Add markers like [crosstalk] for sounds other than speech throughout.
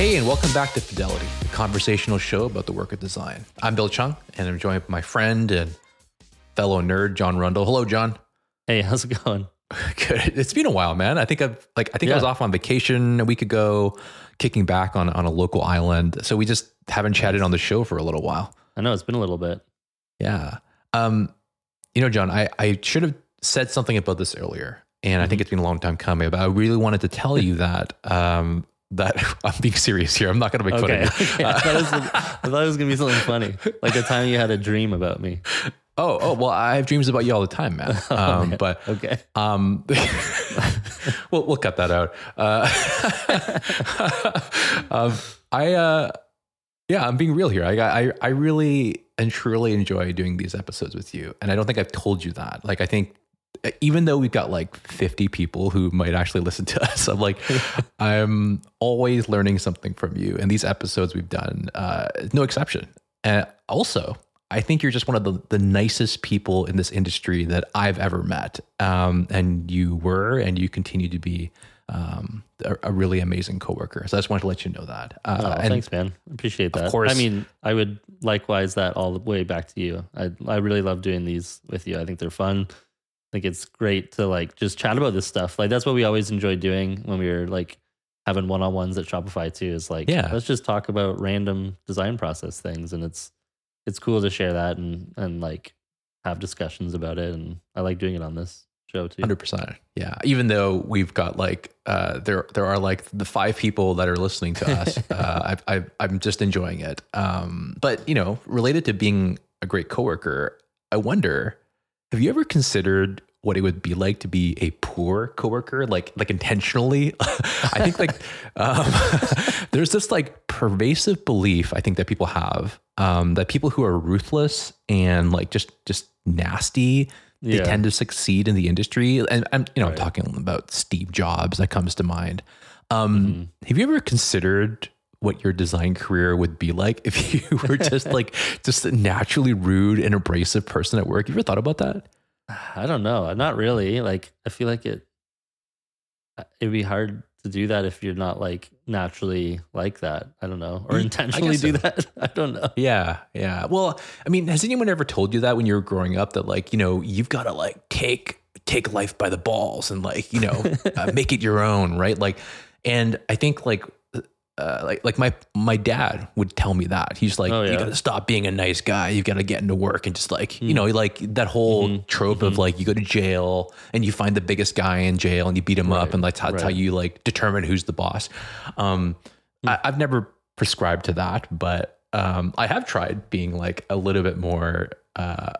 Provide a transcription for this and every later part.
Hey, and welcome back to Fidelity, the conversational show about the work of design. I'm Bill Chung, and I'm joined by my friend and fellow nerd, Jon Rundle. Hello, Jon. Hey, how's it going? [laughs] Good. It's been a while, man. I think I've like I think I was off on vacation a week ago, kicking back on on a local island. So we just haven't chatted on the show for a little while. I know it's been a little bit. Yeah. Um, you know, Jon, I, I should have said something about this earlier, and I think it's been a long time coming, but I really wanted to tell [laughs] you that um that [laughs] I'm being serious here. I'm not gonna make Okay. fun of you. okay. I, thought it [laughs] was, I thought it was gonna be something funny, like the time you had a dream about me. [laughs] Oh, oh, well, I have dreams about you all the time, man. Um, man. but Okay. um, we'll we'll cut that out. Uh, um, I uh, yeah, I'm being real here. I I I really and truly enjoy doing these episodes with you, and I don't think I've told you that. Like, I think even though we've got like 50 people who might actually listen to [laughs] us, I'm like, I'm always learning something from you, and these episodes we've done, uh, no exception. And also, I think you're just one of the, the nicest people in this industry that I've ever met. Um, and you were, and you continue to be um, a, a really amazing coworker. So I just wanted to let you know that. Uh, Oh, thanks, man. Appreciate that. Of course. I mean, I would likewise that all the way back to you. I I really love doing these with you. I think they're fun. I think it's great to like just chat about this stuff. Like that's what we always enjoy doing when we were like having one on ones at Shopify too. Is like, Yeah. let's just talk about random design process things, and it's it's cool to share that and and like have discussions about it. And I like doing it on this show too. Hundred percent. Yeah. Even though we've got like uh, there there are like the five people that are listening to us, [laughs] uh, I, I I'm just enjoying it. Um, but you know, related to being a great coworker, I wonder, have you ever considered what it would be like to be a poor coworker, like like intentionally? [laughs] I think like um, [laughs] there's this like pervasive belief I think that people have um, that people who are ruthless and like just just nasty they Yeah. tend to succeed in the industry. And I'm, you know, I'm talking about Steve Jobs that comes to mind. Um, Mm-hmm. Have you ever considered what your design career would be like if [laughs] you were just [laughs] like just a naturally rude and abrasive person at work? You ever thought about that? I don't know. Not really. Like I feel like it uh, it'd be hard to do that if you're not like naturally like that. I don't know. Or Mm, intentionally do so. that. [laughs] I don't know. Yeah, yeah. Well, I mean, has anyone ever told you that when you were growing up that like, you know, you've got to like take take life by the balls and like, you know, uh, make it your own, right? Like and I think like uh, like like my my dad would tell me that. He's like, Oh, you got to stop being a nice guy. You've got to get into work and just like, you know, like that whole Mhm. trope of like you go to jail and you find the biggest guy in jail and you beat him up and like that's how right. you like determine who's the boss. Um, I, I've never prescribed to that, but um, I have tried being like a little bit more. Uh,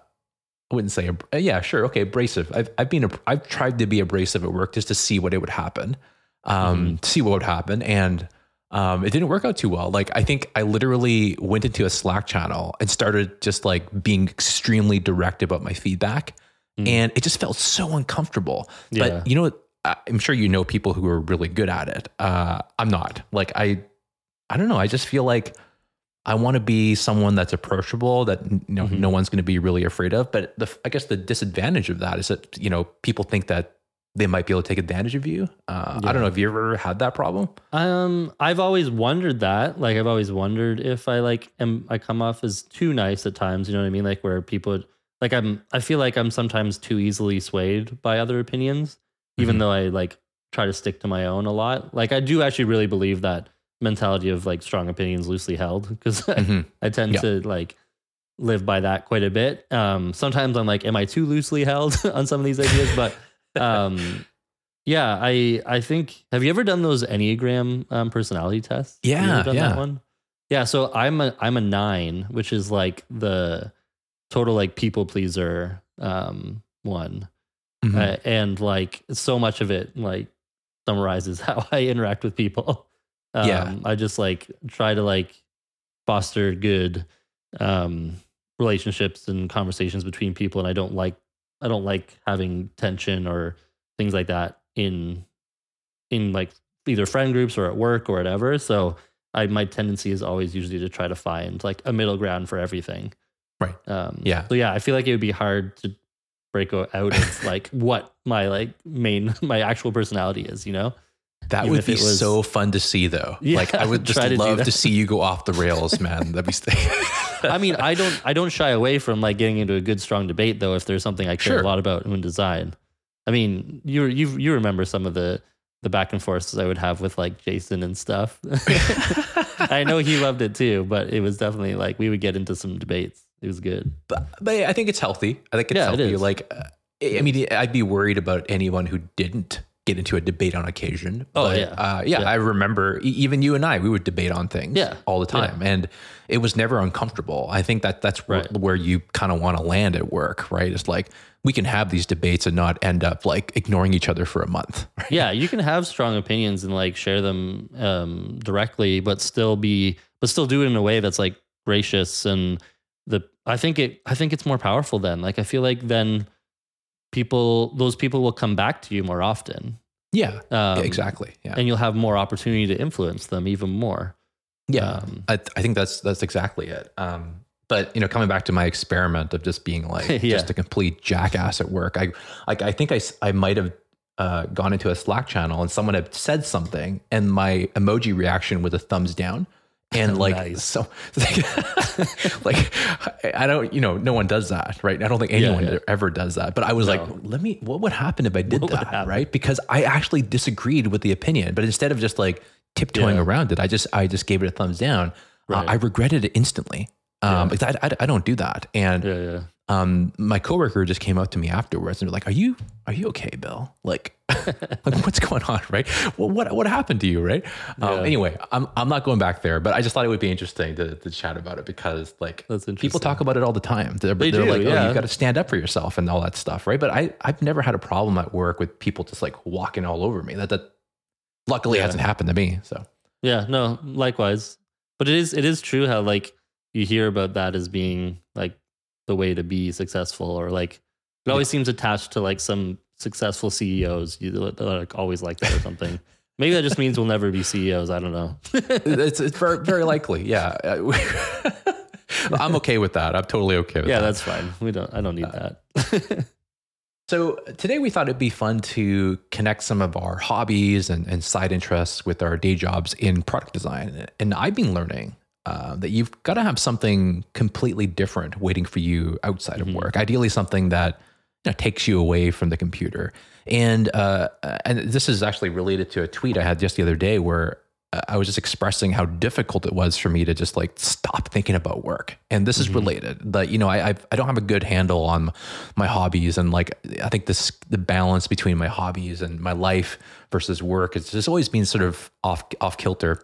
I wouldn't say, ab- yeah, sure, okay, abrasive. I've I've been ab- I've tried to be abrasive at work just to see what it would happen, um, to see what would happen, and um, it didn't work out too well. Like I think I literally went into a Slack channel and started just like being extremely direct about my feedback, Mm. and it just felt so uncomfortable. Yeah. But you know, I'm sure you know people who are really good at it. Uh, I'm not. Like I, I don't know. I just feel like I want to be someone that's approachable that you know Mhm. no one's going to be really afraid of. But the I guess the disadvantage of that is that you know people think that they might be able to take advantage of you. Uh, I don't know. Have you ever had that problem? Um, I've always wondered that. Like, I've always wondered if I like am I come off as too nice at times. You know what I mean? Like, where people like I'm. I feel like I'm sometimes too easily swayed by other opinions, even Mhm. though I like try to stick to my own a lot. Like, I do actually really believe that mentality of like strong opinions loosely held because [laughs] Mhm. I tend Yeah. to like live by that quite a bit. Um, sometimes I'm like, am I too loosely held [laughs] on some of these ideas? But um, yeah, I I think. Have you ever done those Enneagram um, personality tests? Have you Yeah, ever done yeah. that one. Yeah, so I'm a I'm a nine, which is like the total like people pleaser um, one, Mhm. uh, and like so much of it like summarizes [laughs] how I interact with people. Um, Yeah. I just like try to like foster good um, relationships and conversations between people, and I don't like I don't like having tension or things like that in in like either friend groups or at work or whatever. So I my tendency is always usually to try to find like a middle ground for everything. Right. Um, Yeah. So yeah, I feel like it would be hard to break out of [laughs] like what my like main [laughs] my actual personality is. You know. That Even would be was- so fun to see, though. Yeah, [laughs] like I would just try to love to see you go off the rails, man. That'd be. I mean, I don't I don't shy away from like getting into a good strong debate though if there's something I care Sure. a lot about in design. I mean, you you you remember some of the the back and forths I would have with like Jason and stuff. [laughs] I know he loved it too, but it was definitely like we would get into some debates. It was good. but, but I think it's healthy. I think it's Yeah, healthy. Like, uh, I mean, I'd be worried about anyone who didn't get into a debate on occasion. Oh, But, yeah. uh, yeah. Yeah. I remember even you and I, we would debate on things Yeah. all the time, and it was never uncomfortable. I think that that's where, Right. where you kind of want to land at work, right? It's like we can have these debates and not end up like ignoring each other for a month. [laughs] yeah, you can have strong opinions and like share them um, directly, but still be, but still do it in a way that's like gracious and the. I think it. I think it's more powerful then. Like I feel like then people, those people will come back to you more often. Yeah, Um, yeah, exactly. Yeah, and you'll have more opportunity to influence them even more. Yeah, Um, I, I think that's that's exactly it. Um, but you know, coming back to my experiment of just being like [laughs] Yeah. just a complete jackass at work, I like I think I I might have uh, gone into a Slack channel and someone had said something, and my emoji reaction was a thumbs down. And like Nice. so, [laughs] like, like I don't, you know, no one does that, right? I don't think anyone yeah. ever does that. But I was like, let me. What would happen if I did What that, right? Because I actually disagreed with the opinion, but instead of just like tiptoeing Yeah. around it, I just I just gave it a thumbs down. Uh, I regretted it instantly. Um, because I, I, I don't do that. And Yeah, yeah. Um, my coworker just came up to me afterwards and they're like, "Are you are you okay, Bill? Like, [laughs] like what's going on, right? Well, what what happened to you, right? Um, Yeah. anyway, I'm I'm not going back there, but I just thought it would be interesting to, to chat about it because like That's people talk about it all the time. They're, They they're do, like, "Oh, yeah. you got to stand up for yourself" and all that stuff, right? But I I've never had a problem at work with people just like walking all over me. That that luckily Yeah. hasn't happened to me. So Yeah, no, likewise. But it is it is true how like you hear about that as being like the way to be successful or like it always seems attached to like some successful CEOs. You like always like that or something. Maybe that just means we'll never be CEOs. I don't know. it's it's very very likely. Yeah. [laughs] I'm okay with that. I'm totally okay with yeah, that. Yeah, that's fine. We don't I don't need uh, that. [laughs] So today we thought it'd be fun to connect some of our hobbies and, and side interests with our day jobs in product design. And I've been learning uh, that you've got to have something completely different waiting for you outside Mhm. of work. Ideally, something that you know, takes you away from the computer. And uh, and this is actually related to a tweet I had just the other day where uh, I was just expressing how difficult it was for me to just like stop thinking about work. And this is Mhm. related. That you know, I I've, I don't have a good handle on my hobbies, and like I think this the balance between my hobbies and my life versus work has just always been sort of off off kilter.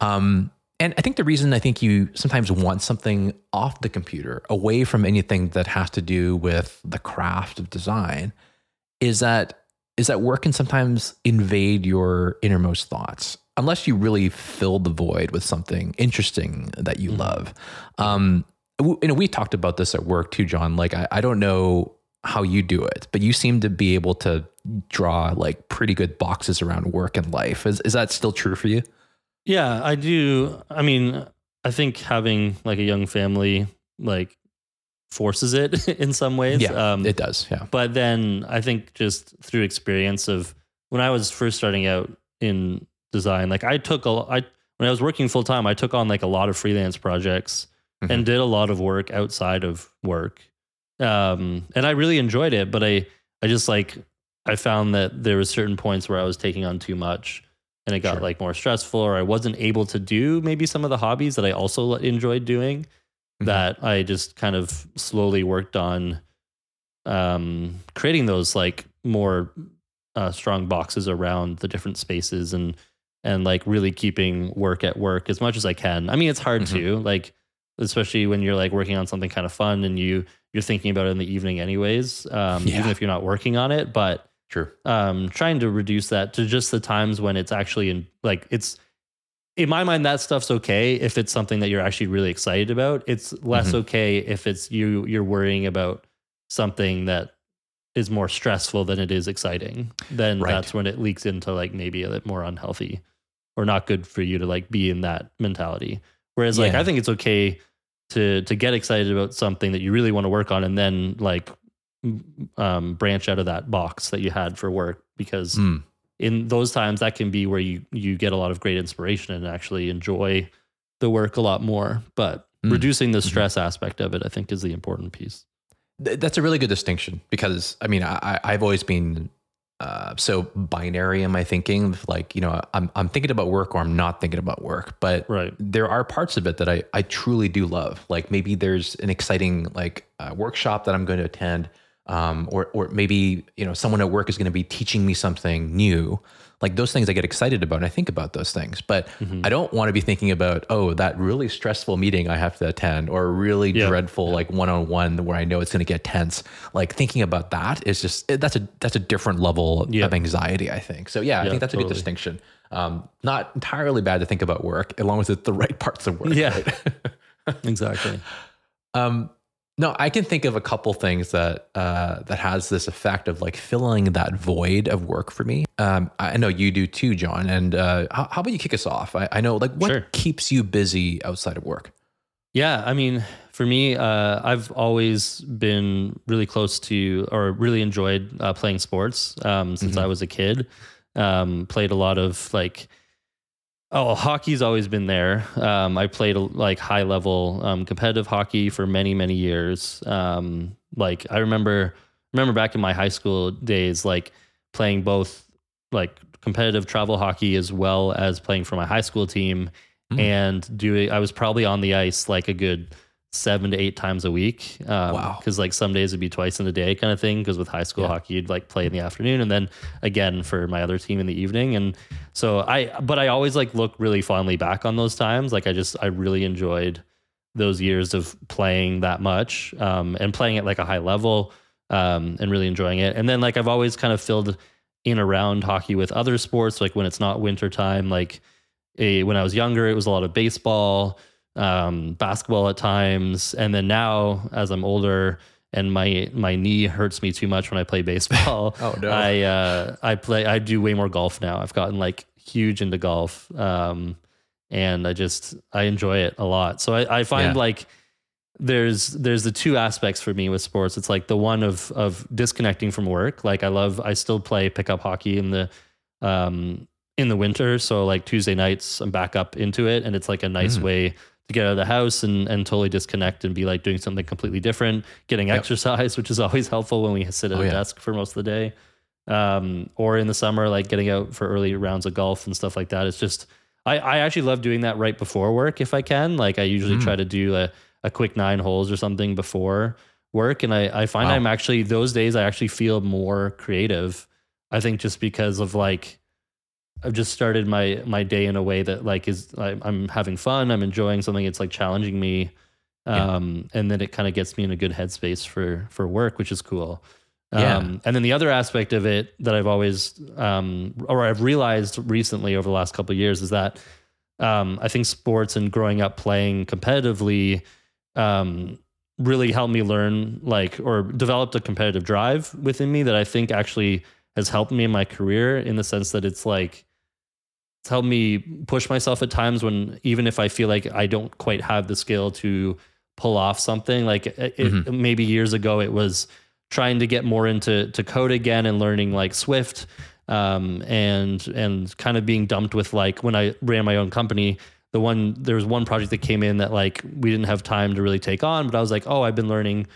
Um, and I think the reason I think you sometimes want something off the computer, away from anything that has to do with the craft of design, is that is that work can sometimes invade your innermost thoughts unless you really fill the void with something interesting that you Mhm. love. Um, you know, we talked about this at work too, Jon. Like, I, I don't know how you do it, but you seem to be able to draw like pretty good boxes around work and life. Is is that still true for you? Yeah, I do. I mean, I think having like a young family like forces it [laughs] in some ways. Yeah, Um, it does. Yeah. but then I think just through experience of when I was first starting out in design, like I took a I when I was working full time, I took on like a lot of freelance projects and did a lot of work outside of work. Um, and I really enjoyed it, but I I just like I found that there were certain points where I was taking on too much and it got Sure. like more stressful or I wasn't able to do maybe some of the hobbies that I also enjoyed doing Mhm. that I just kind of slowly worked on um, creating those like more uh, strong boxes around the different spaces and and like really keeping work at work as much as I can. I mean, it's hard Mhm. to like, especially when you're like working on something kind of fun and you you're thinking about it in the evening anyways, um, Yeah. even if you're not working on it. But True. um, trying to reduce that to just the times when it's actually in like it's in my mind that stuff's okay if it's something that you're actually really excited about it's less Mhm. okay if it's you you're worrying about something that is more stressful than it is exciting then Right. that's when it leaks into like maybe a bit more unhealthy or not good for you to like be in that mentality whereas like i think it's okay to to get excited about something that you really want to work on and then like um, branch out of that box that you had for work because Mm. in those times that can be where you you get a lot of great inspiration and actually enjoy the work a lot more. But Mm. reducing the Mhm. stress aspect of it, I think, is the important piece. Th- That's a really good distinction because I mean I, I- I've always been uh, so binary in my thinking. Like you know I'm I'm thinking about work or I'm not thinking about work, but Right. there are parts of it that I I truly do love. Like maybe there's an exciting like uh, workshop that I'm going to attend, um, or or maybe you know someone at work is going to be teaching me something new. Like those things I get excited about and I think about those things, but Mhm. I don't want to be thinking about oh that really stressful meeting I have to attend or a really Yeah. dreadful like one on one where I know it's going to get tense. Like thinking about that is just it- that's a that's a different level Yeah. of anxiety. I think so. Yeah, I think that's a good distinction. Um, not entirely bad to think about work as long as it's the right [laughs] parts of work. Yeah. right? [laughs] Exactly. Um, no, I can think of a couple things that uh, that has this effect of like filling that void of work for me. Um, I know you do too, Jon. And uh, how, how about you kick us off? I, I know, like, what Sure. keeps you busy outside of work? Yeah, I mean, for me, uh, I've always been really close to or really enjoyed uh, playing sports um, since Mhm. I was a kid. Um, played a lot of like, oh, hockey's always been there. Um, I played like high level um, competitive hockey for many, many years. Um, like I remember, remember back in my high school days, like playing both like competitive travel hockey as well as playing for my high school team Mm. and doing I was probably on the ice like a good seven to eight times a week. Um, Wow. Because like some days it'd be twice in a day kind of thing. Because with high school Yeah. hockey, you'd like play in the afternoon and then again for my other team in the evening. And so I, but I always like look really fondly back on those times. Like I just I really enjoyed those years of playing that much um, and playing at like a high level um, and really enjoying it. And then like I've always kind of filled in around hockey with other sports. Like when it's not winter time, like a, when I was younger, it was a lot of baseball, um, basketball at times, and then now as I'm older and my my knee hurts me too much when I play [laughs] baseball. Oh, no. I uh, I play I do way more golf now. I've gotten like huge into golf, um, and I just I enjoy it a lot. So I, I find Yeah. like there's there's the two aspects for me with sports. It's like the one of of disconnecting from work. Like I love I still play pickup hockey in the um in the winter. So like Tuesday nights I'm back up into it and it's like a nice Mm. way to get out of the house and and totally disconnect and be like doing something completely different, getting Yep. exercise, [laughs] which is always helpful when we sit at Oh, a yeah. desk for most of the day. Um or in the summer like getting out for early rounds of golf and stuff like that. It's just I, I actually love doing that right before work if I can. Like I usually Mm. try to do a, a quick nine holes or something before work. And I, I find Wow. I'm actually those days I actually feel more creative. I think just because of like I've just started my my day in a way that like is I, I'm having fun. I'm enjoying something. It's like challenging me, Yeah. um, and then it kind of gets me in a good headspace for for work, which is cool. Yeah. Um, and then the other aspect of it that I've always um, or I've realized recently over the last couple of years is that um, I think sports and growing up playing competitively um, really helped me learn like or developed a competitive drive within me that I think actually has helped me in my career in the sense that it's like it's helped me push myself at times when even if I feel like I don't quite have the skill to pull off something like it, Mhm. maybe years ago it was trying to get more into to code again and learning like Swift um, and and kind of being dumped with like when I ran my own company the one there was one project that came in that like we didn't have time to really take on but I was like oh I've been learning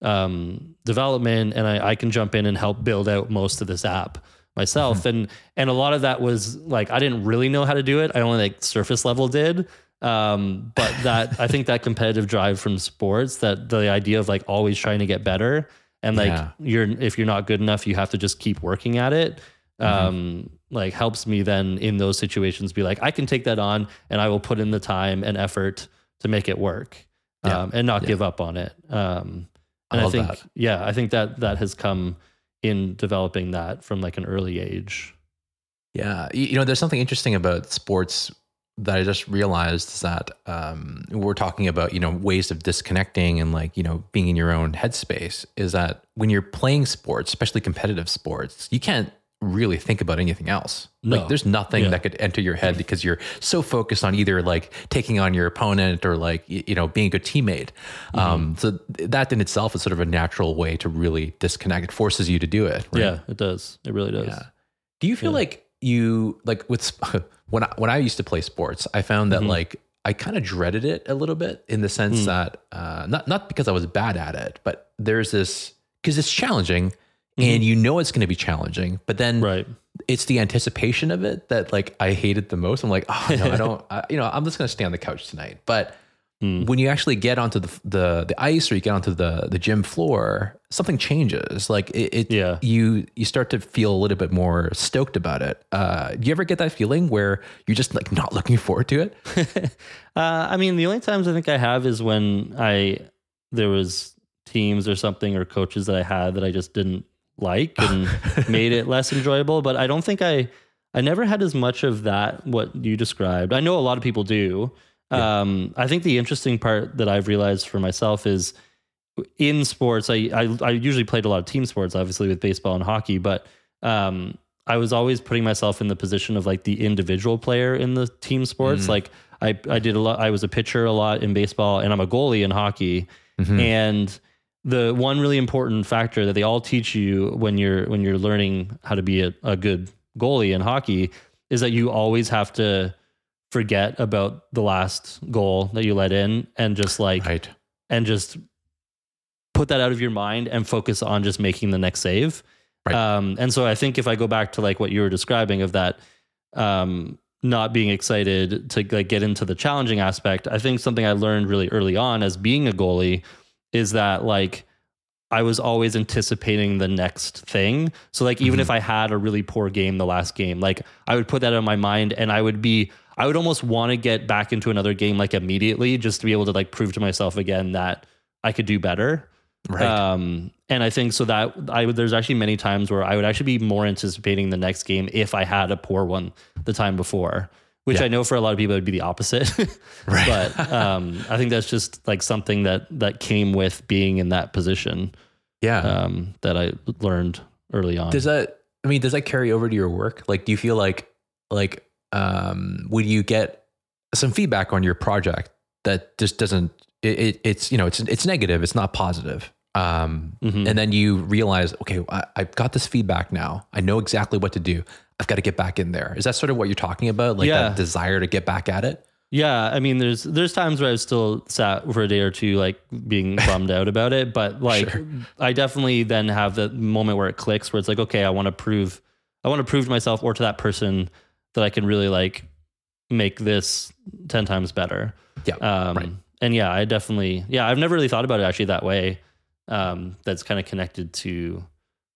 um, development and I, I can jump in and help build out most of this app myself and and a lot of that was like I didn't really know how to do it I only like surface level did um, but that I think that competitive drive from sports that the idea of like always trying to get better and like Yeah. you're if you're not good enough you have to just keep working at it Mhm. um like helps me then in those situations be like I can take that on and I will put in the time and effort to make it work Yeah. um, and not Yeah. give up on it um I and I, love think that. yeah I think that that has come in developing that from like an early age Yeah, you, know, there's something interesting about sports that I just realized is that um, we're talking about you know ways of disconnecting and like you know being in your own headspace. Is that when you're playing sports, especially competitive sports, you can't really think about anything else. No. Like there's nothing Yeah. that could enter your head because you're so focused on either like taking on your opponent or like you know being a good teammate. Mm-hmm. Um, so that in itself is sort of a natural way to really disconnect. It forces you to do it. Right? yeah it does it really does Yeah. Do you feel Yeah. like you like with [laughs] when I, when I used to play sports, I found that Mhm. like I kind of dreaded it a little bit in the sense Mm. that uh, not not because I was bad at it, but there's this because it's challenging Mhm. and you know it's going to be challenging, but then Right. it's the anticipation of it that like I hated the most. I'm like, oh no, I [laughs] don't. I, you know, I'm just going to stay on the couch tonight. But Mm. when you actually get onto the, the the ice or you get onto the the gym floor, something changes. Like it, it Yeah. you you start to feel a little bit more stoked about it. Uh, do you ever get that feeling where you're just like not looking forward to it? [laughs] Uh, I mean, the only times I think I have is when I there was teams or something or coaches that I had that I just didn't like and [laughs] made it less enjoyable. But I don't think I I never had as much of that what you described. I know a lot of people do. Um, I think the interesting part that I've realized for myself is in sports. I, I I usually played a lot of team sports, obviously with baseball and hockey, but um, I was always putting myself in the position of like the individual player in the team sports. Mm. Like I I did a lot. I was a pitcher a lot in baseball, and I'm a goalie in hockey. Mhm. And the one really important factor that they all teach you when you're when you're learning how to be a, a good goalie in hockey is that you always have to forget about the last goal that you let in and just like right. and just put that out of your mind and focus on just making the next save. Right. Um, and so I think if I go back to like what you were describing of that, um, not being excited to like get into the challenging aspect, I think something I learned really early on as being a goalie is that like I was always anticipating the next thing. So like even Mhm. if I had a really poor game the last game, like I would put that in my mind and I would be I would almost want to get back into another game like immediately just to be able to like prove to myself again that I could do better. Right. Um, and I think so that I would, there's actually many times where I would actually be more anticipating the next game if I had a poor one the time before, which Yeah. I know for a lot of people it would be the opposite. [laughs] right. but um, I think that's just like something that that came with being in that position yeah. um, that I learned early on. Does that? I mean, does that carry over to your work? Like, do you feel like, like, um, would you get some feedback on your project that just doesn't? It, it, it's you know, it's it's negative. It's not positive. Um, Mhm. and then you realize, okay, I, I've got this feedback now. I know exactly what to do. I've got to get back in there. Is that sort of what you're talking about? Like Yeah. that desire to get back at it? Yeah, I mean, there's there's times where I was still sat for a day or two, like being [laughs] bummed out about it. But like, Sure. I definitely then have the moment where it clicks, where it's like, okay, I want to prove, I want to prove to myself or to that person that I can really like make this ten times better. Yeah, Um, right. And yeah, I definitely, yeah, I've never really thought about it actually that way. Um, that's kind of connected to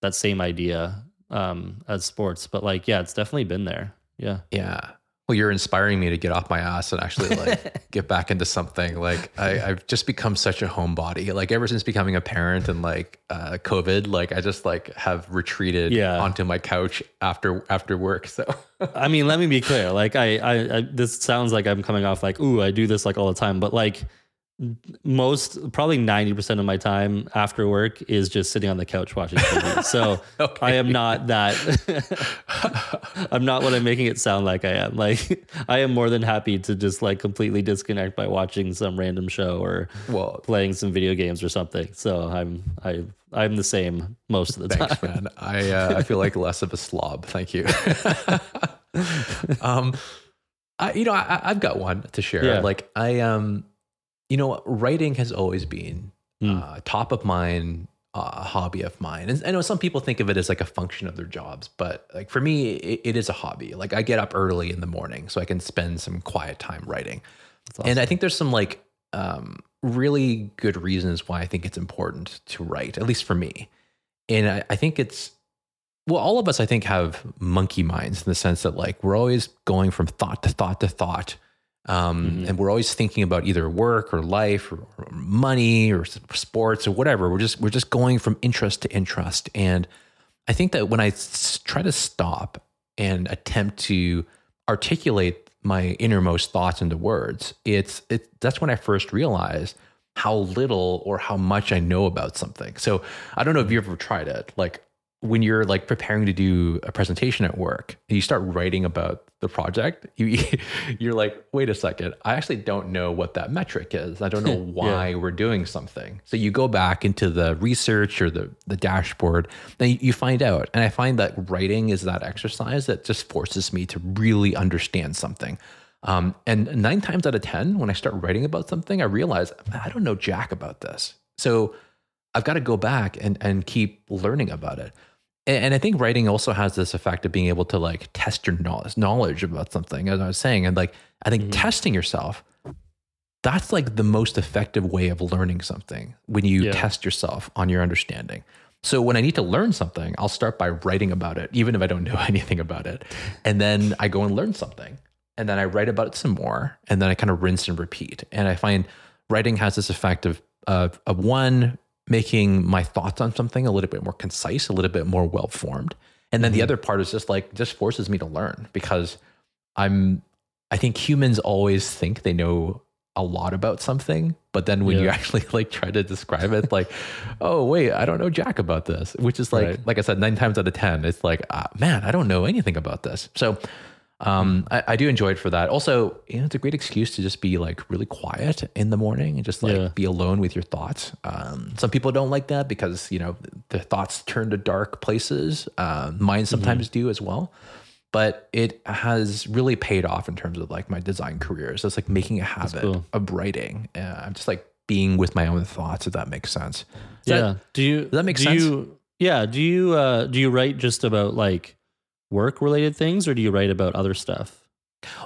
that same idea um, as sports, but like, yeah, it's definitely been there. Yeah. Yeah. Well, you're inspiring me to get off my ass and actually like [laughs] get back into something. Like I, I've just become such a homebody. Like ever since becoming a parent and like uh, COVID, like I just like have retreated Yeah. onto my couch after after work. So I mean, let me be clear. Like, I, I, I, this sounds like I'm coming off like, ooh, I do this like all the time. But like, most, probably 90% of my time after work is just sitting on the couch watching TV. [laughs] So Okay. I am not that, [laughs] I'm not what I'm making it sound like I am. Like, I am more than happy to just like completely disconnect by watching some random show or well, playing some video games or something. So I'm, I, I'm the same most of the time. thanks, man. I uh, I feel like [laughs] less of a slob. Thank you. um, I you know I, I've got one to share. Yeah. Like I um, you know, writing has always been Hmm. uh, top of mind uh, hobby of mine. And I know some people think of it as like a function of their jobs, but like for me, it, it is a hobby. Like I get up early in the morning so I can spend some quiet time writing. And I think there's some like um, really good reasons why I think it's important to write, at least for me. And I, I think it's well, all of us I think have monkey minds in the sense that like we're always going from thought to thought to thought. Um, Mhm. and we're always thinking about either work or life or, or money or sports or whatever. We're just we're just going from interest to interest. And I think that when I s- try to stop and attempt to articulate my innermost thoughts into words, it's it that's when I first realized how little or how much I know about something. So I don't know if you ever tried it. Like when you're like preparing to do a presentation at work and you start writing about the project, you [laughs] you're like, wait a second, I actually don't know what that metric is. I don't know [laughs] why we're doing something. So you go back into the research or the the dashboard, then you, you find out. And I find that writing is that exercise that just forces me to really understand something. Um, and nine times out of ten, when I start writing about something, I realize I don't know jack about this. So I've got to go back and and keep learning about it and I think writing also has this effect of being able to like test your knowledge, knowledge about something, as I was saying. And like, I think mm-hmm. testing yourself, that's like the most effective way of learning something when you yeah. test yourself on your understanding. So when I need to learn something, I'll start by writing about it, even if I don't [laughs] know anything about it. And then I go and learn something. And then I write about it some more. And then I kind of rinse and repeat. And I find writing has this effect of, of, of one, making my thoughts on something a little bit more concise, a little bit more well formed. And then mm-hmm. the other part is just like just forces me to learn because I'm I think humans always think they know a lot about something, but then when yeah. you actually [laughs] like try to describe it, like, [laughs] oh wait, I don't know jack about this, which is like, right. like I said, nine times out of ten, it's like, ah, man, I don't know anything about this. So um, I, I, do enjoy it for that. Also, you know, it's a great excuse to just be like really quiet in the morning and just like yeah. be alone with your thoughts. Um, some people don't like that because you know the thoughts turn to dark places. Uh, mine mm-hmm. sometimes mm-hmm. do as well, but it has really paid off in terms of like my design career. So it's like making a habit cool. of writing. Uh, I'm just like being with my own thoughts, if that makes sense. Does yeah. That, do you? Does that make sense? You, yeah. Do you? Uh, do you write just about like? Work related things or do you write about other stuff?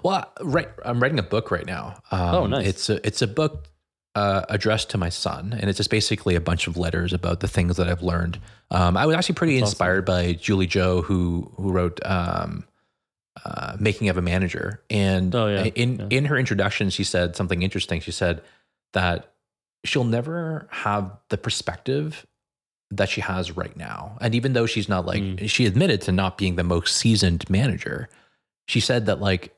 Well, right, I'm writing a book right now. Um, oh, nice. It's a, it's a book uh, addressed to my son, and it's just basically a bunch of letters about the things that I've learned. Um, I was actually pretty That's inspired awesome. by Julie Zhou, who who wrote um, uh, "Making of a Manager," and oh, yeah. in yeah. in her introduction, she said something interesting. She said that she'll never have the perspective that she has right now. And even though she's not like, mm. she admitted to not being the most seasoned manager, she said that like,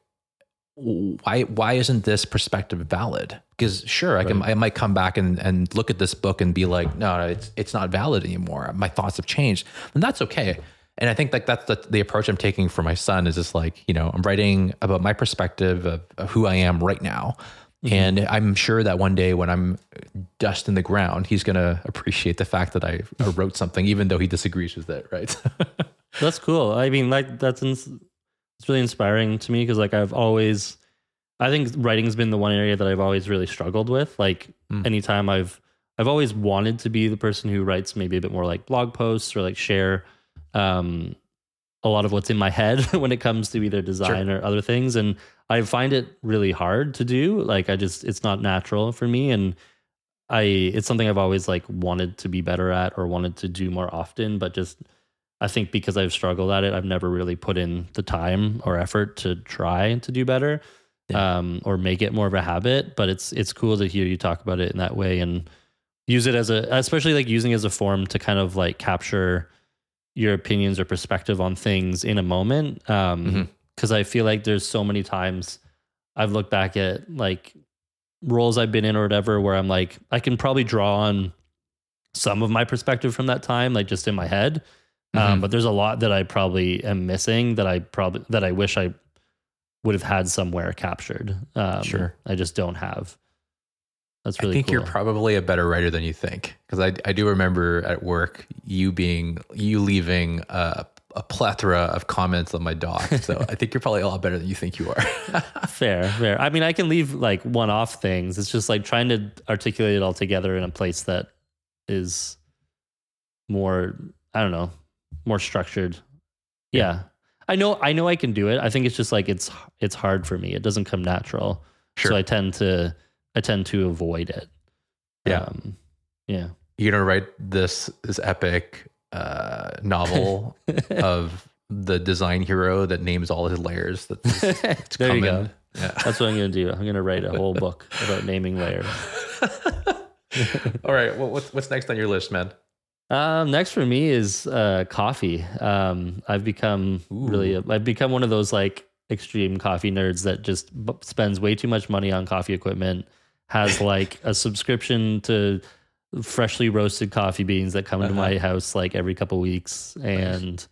why why isn't this perspective valid? Because sure, I can I might come back and, and look at this book and be like, no, it's it's not valid anymore. My thoughts have changed, and that's okay. And I think like that's the, the approach I'm taking for my son is just like you know I'm writing about my perspective of, of who I am right now, Mm-hmm. And I'm sure that one day when I'm dust in the ground, he's going to appreciate the fact that I, [laughs] wrote something, even though he disagrees with it. Right. [laughs] that's cool. I mean, like that's, it's really inspiring to me because like I've always, I think writing's been the one area that I've always really struggled with. Like mm. anytime I've, I've always wanted to be the person who writes maybe a bit more like blog posts or like share um, a lot of what's in my [laughs] head when it comes to either design sure. or other things. And I find it really hard to do. Like I just it's not natural for me and I it's something I've always like wanted to be better at or wanted to do more often, but just I think because I've struggled at it, I've never really put in the time or effort to try to do better. Yeah. Um, or make it more of a habit, but it's it's cool to hear you talk about it in that way and use it as a especially like using it as a form to kind of like capture your opinions or perspective on things in a moment. Um, mm-hmm because I feel like there's so many times I've looked back at like roles I've been in or whatever where I'm like, I can probably draw on some of my perspective from that time, like just in my head. Um, mm-hmm. Um, but there's a lot that I probably am missing that I probably that I wish I would have had somewhere captured. Um, sure, I just don't have. That's really. I think cool. you're probably a better writer than you think because I I do remember at work you being you leaving a a plethora of comments on my doc. So [laughs] I think you're probably a lot better than you think you are. [laughs] fair, fair. I mean, I can leave like one off things. It's just like trying to articulate it all together in a place that is more, I don't know, more structured. Yeah. yeah. I know I know I can do it. I think it's just like it's it's hard for me. It doesn't come natural. Sure. So I tend to I tend to avoid it. Yeah. Um, yeah. You're gonna write this this epic uh, novel [laughs] of the design hero that names all his layers. That's [laughs] there coming. you go. Yeah. That's what I'm going to do. I'm going to write a whole book [laughs] about naming layers. all right. Well, what's what's next on your list, man? Um, next for me is uh, coffee. Um, I've become Ooh. really, I've become one of those like extreme coffee nerds that just b- spends way too much money on coffee equipment. Has like a subscription to freshly roasted coffee beans that come into Uh-huh. my house like every couple weeks, and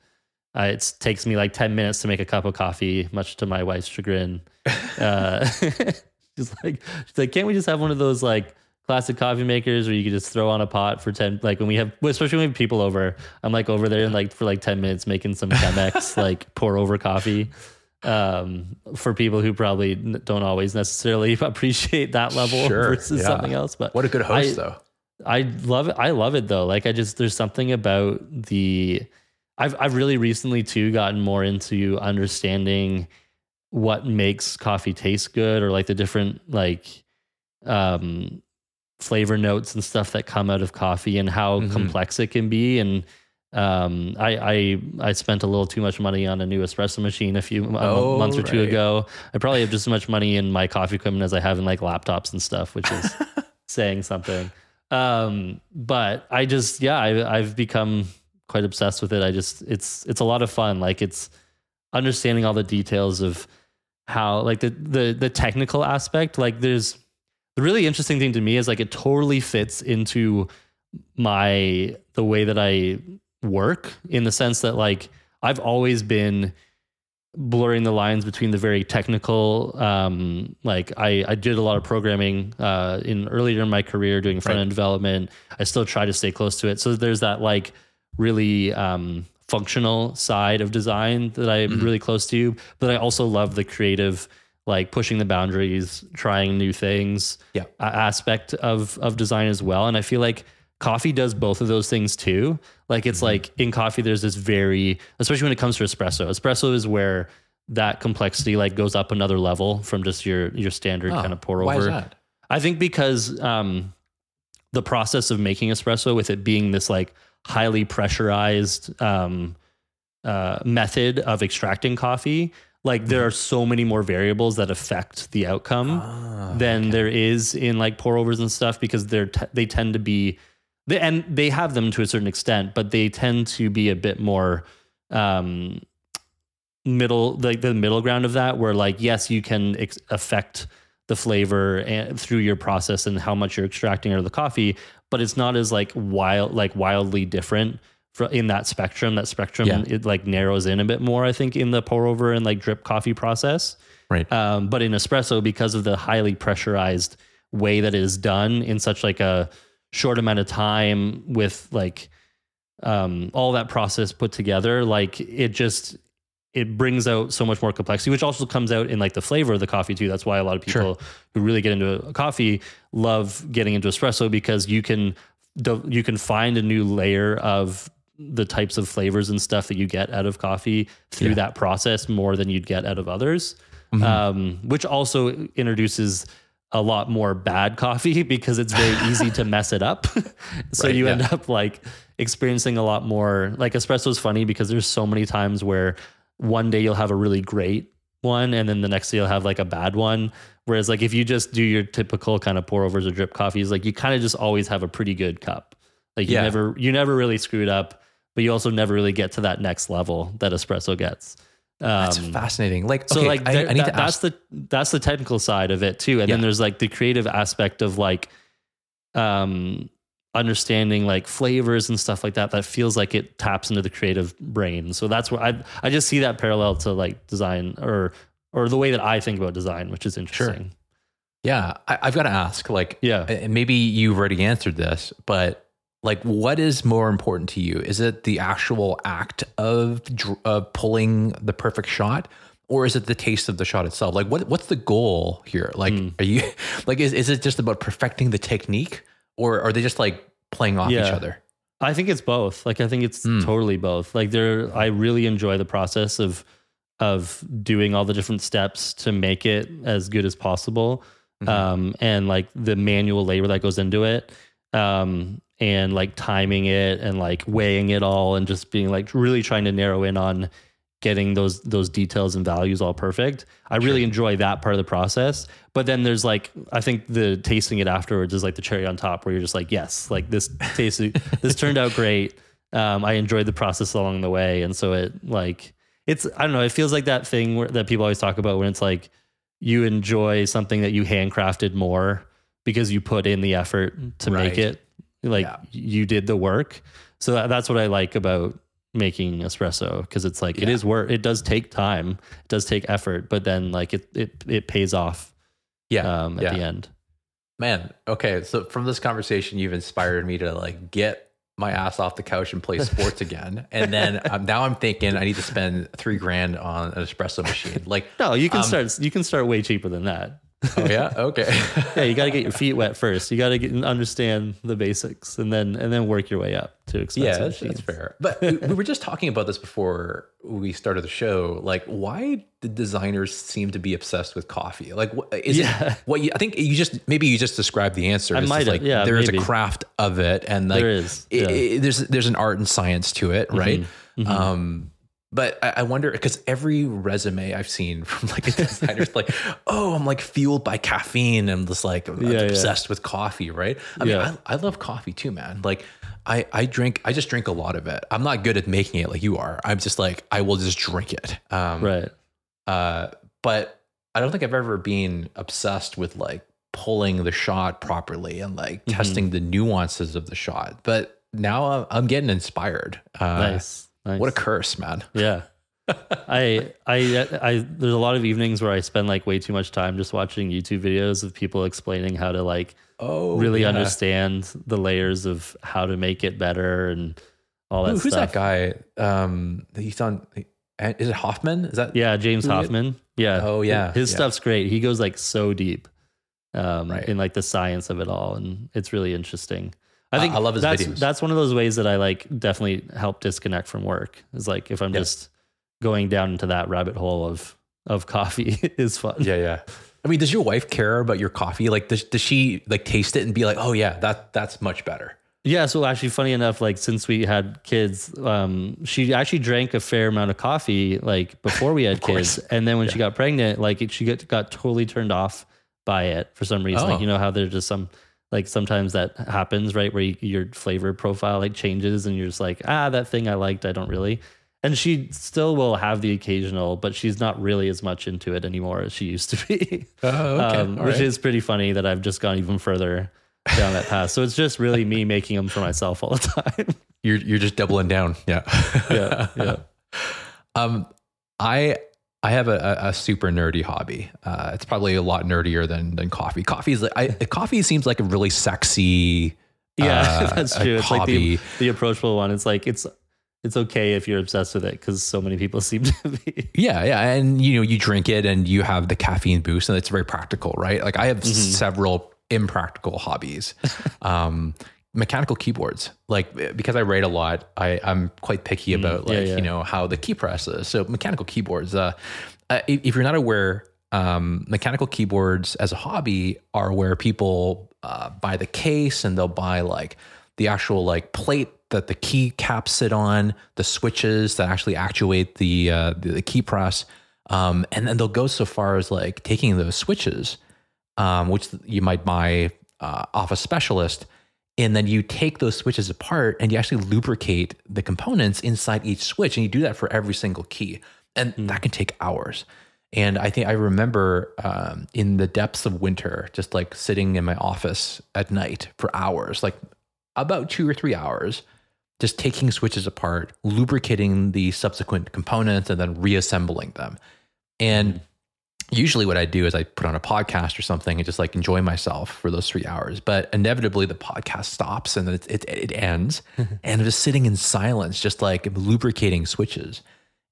uh, it takes me like ten minutes to make a cup of coffee, much to my wife's chagrin. [laughs] Uh, [laughs] she's like, she's like, can't we just have one of those like classic coffee makers where you could just throw on a pot for 10 like when we have especially when we have people over i'm like over there and like for like 10 minutes making some chemex [laughs] like pour over coffee um for people who probably don't always necessarily appreciate that level Sure, versus yeah. something else but What a good host, I- though. I love it. I love it though. Like I just there's something about the I've I've really recently too gotten more into understanding what makes coffee taste good or like the different like um flavor notes and stuff that come out of coffee and how Mhm. complex it can be and um I I I spent a little too much money on a new espresso machine a few a Oh, months or two right. ago. I probably have [laughs] just as much money in my coffee equipment as I have in like laptops and stuff, which is [laughs] saying something. Um, but I just, yeah, I, I've become quite obsessed with it. I just, it's, it's a lot of fun. Like it's understanding all the details of how, like the, the, the technical aspect. Like there's the really interesting thing to me is like it totally fits into my, the way that I work in the sense that like I've always been blurring the lines between the very technical um like i i did a lot of programming uh in earlier in my career doing front end development. I still try to stay close to it. So there's that like really um functional side of design that i'm Mhm. really close to. But i also love the creative like pushing the boundaries trying new things Yeah. aspect of of design as well. And i feel like coffee does both of those things too like it's Mhm. like in coffee there's this very especially when it comes to espresso espresso is where that complexity like goes up another level from just your your standard Oh, kind of pour Why is over that? i think because um the process of making espresso with it being this like highly pressurized um uh method of extracting coffee like there are so many more variables that affect the outcome Ah, than okay. there is in like pour overs and stuff because they're t- they tend to be they, and they have them to a certain extent but they tend to be a bit more um middle like the middle ground of that where like yes you can ex- affect the flavor and through your process and how much you're extracting out of the coffee but it's not as like wild like wildly different in that spectrum that spectrum Yeah. it like narrows in a bit more i think in the pour over and like drip coffee process right. um, but in espresso, because of the highly pressurized way that it is done in such like a short amount of time with like um, all that process put together, like it just it brings out so much more complexity, which also comes out in like the flavor of the coffee too. That's why a lot of Sure. people who really get into coffee love getting into espresso because you can you can find a new layer of the types of flavors and stuff that you get out of coffee through Yeah. that process more than you'd get out of others Mhm. um, which also introduces a lot more bad coffee [laughs] because it's very easy to mess it up. [laughs] so Right, you yeah. end up like experiencing a lot more. Like espresso is funny because there's so many times where one day you'll have a really great one and then the next day you'll have like a bad one. Whereas like if you just do your typical kind of pour overs or drip coffees, like you kind of just always have a pretty good cup. Like you Yeah. never you never really screwed up, but you also never really get to that next level that espresso gets. That's Um, fascinating. Like, so okay, like I, I need that- to that's the that's the technical side of it too and Yeah. then there's like the creative aspect of like um understanding like flavors and stuff like that that feels like it taps into the creative brain so that's where i i just see that parallel to like design or or the way that i think about design which is interesting Yeah, I, I've got to ask. Like, yeah maybe you've already answered this, but like, what is more important to you? Is it the actual act of pulling the perfect shot, or is it the taste of the shot itself? Like, what what's the goal here? Like, Hmm. are you [laughs] like, is is it just about perfecting the technique, or are they just like playing off each other? I think it's both. Like I think it's Hmm. totally both. Like there I really enjoy the process of of doing all the different steps to make it as good as possible. Mhm. Um and like the manual labor that goes into it. Um and like timing it and like weighing it all and just being like really trying to narrow in on getting those those details and values all perfect. I really enjoy that part of the process. But then there's like I think the tasting it afterwards is like the cherry on top where you're just like, yes, like this [laughs] tasted this turned out great. Um, I enjoyed the process along the way. And so it like it's I don't know, it feels like that thing where, that people always talk about when it's like you enjoy something that you handcrafted more because you put in the effort to make it. Like Yeah. you did the work. So that, that's what I like about making espresso because it's like it Yeah. is work. It does take time. It does take effort, but then like it it it pays off Yeah. um, at yeah. the end. Man, okay. So from this conversation, you've inspired me to like get my ass off the couch and play sports [laughs] again. And then um, now I'm thinking I need to spend three grand on an espresso machine. Like, [laughs] No, you can Um, start. You can start way cheaper than that. Oh yeah, okay. [laughs] yeah, you got to get your feet wet first. You got to get understand the basics, and then and then work your way up to expensive yeah, that's, that's fair. But we we were just talking about this before we started the show. Like, why do designers seem to be obsessed with coffee? Like, what, is Yeah. it what you? I think you just maybe you just described the answer. I It's might like yeah, there is a craft of it, and like There is, yeah. Mm-hmm. i- there's there's an art and science to it, right? Um, but I, I wonder because every resume I've seen [laughs] from like a designer's like, oh, I'm like fueled by caffeine. I'm just like I'm Yeah, yeah. obsessed with coffee, right? I mean, I, I love coffee too, man. Like I I drink I just drink a lot of it. I'm not good at making it like you are. I'm just like I will just drink it. Um, Right. uh, but I don't think I've ever been obsessed with like pulling the shot properly and like Mhm. testing the nuances of the shot. But now I'm- I'm getting inspired. Uh, nice. Nice. What a curse, man. [laughs] Yeah. I, I, I, there's a lot of evenings where I spend like way too much time just watching YouTube videos of people explaining how to like Oh, really yeah. understand the layers of how to make it better and all that Who- who's stuff. that guy? Um, he's on. Is it Hoffmann? Is that? Yeah, James Hoffmann. Yeah. Oh, yeah, His yeah. stuff's great. He goes like so deep um, Right. in like the science of it all, and it's really interesting. I I- think I love his that's videos. that's one of those ways that I like definitely help disconnect from work. Is like if I'm Yeah. just going down into that rabbit hole of of coffee [laughs] is fun. Yeah, yeah. I mean, does your wife care about your coffee? Like, does, does she like taste it and be like, oh yeah, that that's much better? Yeah, so actually, funny enough, like since we had kids, um, she actually drank a fair amount of coffee like before we had [laughs] kids, and then when she got pregnant, like it, she got got totally turned off by it for some reason. Oh. Like you know how there's just some like sometimes that happens, right? Where you, your flavor profile like changes, and you're just like, ah, that thing I liked, I don't really. And she still will have the occasional, but she's not really as much into it anymore as she used to be. Oh, [laughs] um, which is pretty funny that I've just gone even further down that path. So it's just really me [laughs] making them for myself all the time. you're you're just doubling down. Yeah, yeah, yeah. [laughs] Um, I I have a, a, super nerdy hobby. Uh, it's probably a lot nerdier than than coffee. Coffee is like I, coffee seems like a really sexy. Yeah, [laughs] uh, that's true. It's like the, the approachable one. It's like it's it's okay if you're obsessed with it because so many people [laughs] seem to be. Yeah, yeah, and you know you drink it and you have the caffeine boost, and it's very practical, right? Like I have Mm-hmm. several impractical hobbies. [laughs] um, mechanical keyboards, like because I write a lot, I I'm quite picky about Mm, yeah, like yeah. you know how the key press is. So mechanical keyboards. Uh, uh, if, if you're not aware, um, mechanical keyboards as a hobby are where people uh, buy the case and they'll buy like the actual like plate that the key caps sit on, the switches that actually actuate the uh, the, the key press, um, and then they'll go so far as like taking those switches, um, which you might buy uh, off a specialist, and then you take those switches apart and you actually lubricate the components inside each switch, and you do that for every single key, and that can take hours. And I think I remember um, in the depths of winter, just like sitting in my office at night for hours, like about two or three hours, just taking switches apart, lubricating the subsequent components, and then reassembling them. And usually, what I do is I put on a podcast or something and just like enjoy myself for those three hours. But inevitably, the podcast stops and it it, it ends, mm-hmm. and I'm just sitting in silence, just like lubricating switches.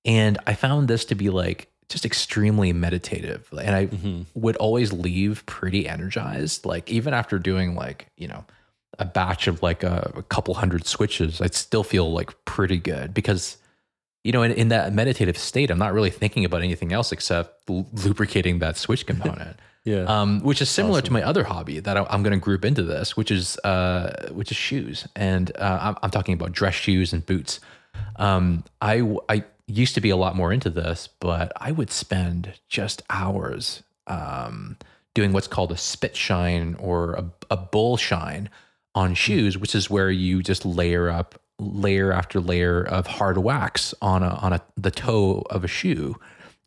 And I found this to be like just extremely meditative. And I mm-hmm. would always leave pretty energized. Like even after doing like, you know, a batch of like a, a couple hundred switches, I'd still feel like pretty good because, you know, in, in that meditative state, I'm not really thinking about anything else except lu- lubricating that switch component. [laughs] Yeah. um, which is similar to my other hobby that I- I'm going to group into this, which is uh, which is shoes, and uh, I'm, I'm talking about dress shoes and boots. Um, I I used to be a lot more into this, but I would spend just hours um, doing what's called a spit shine or a, a bull shine on shoes, which is where you just layer up layer after layer of hard wax on a on a the toe of a shoe,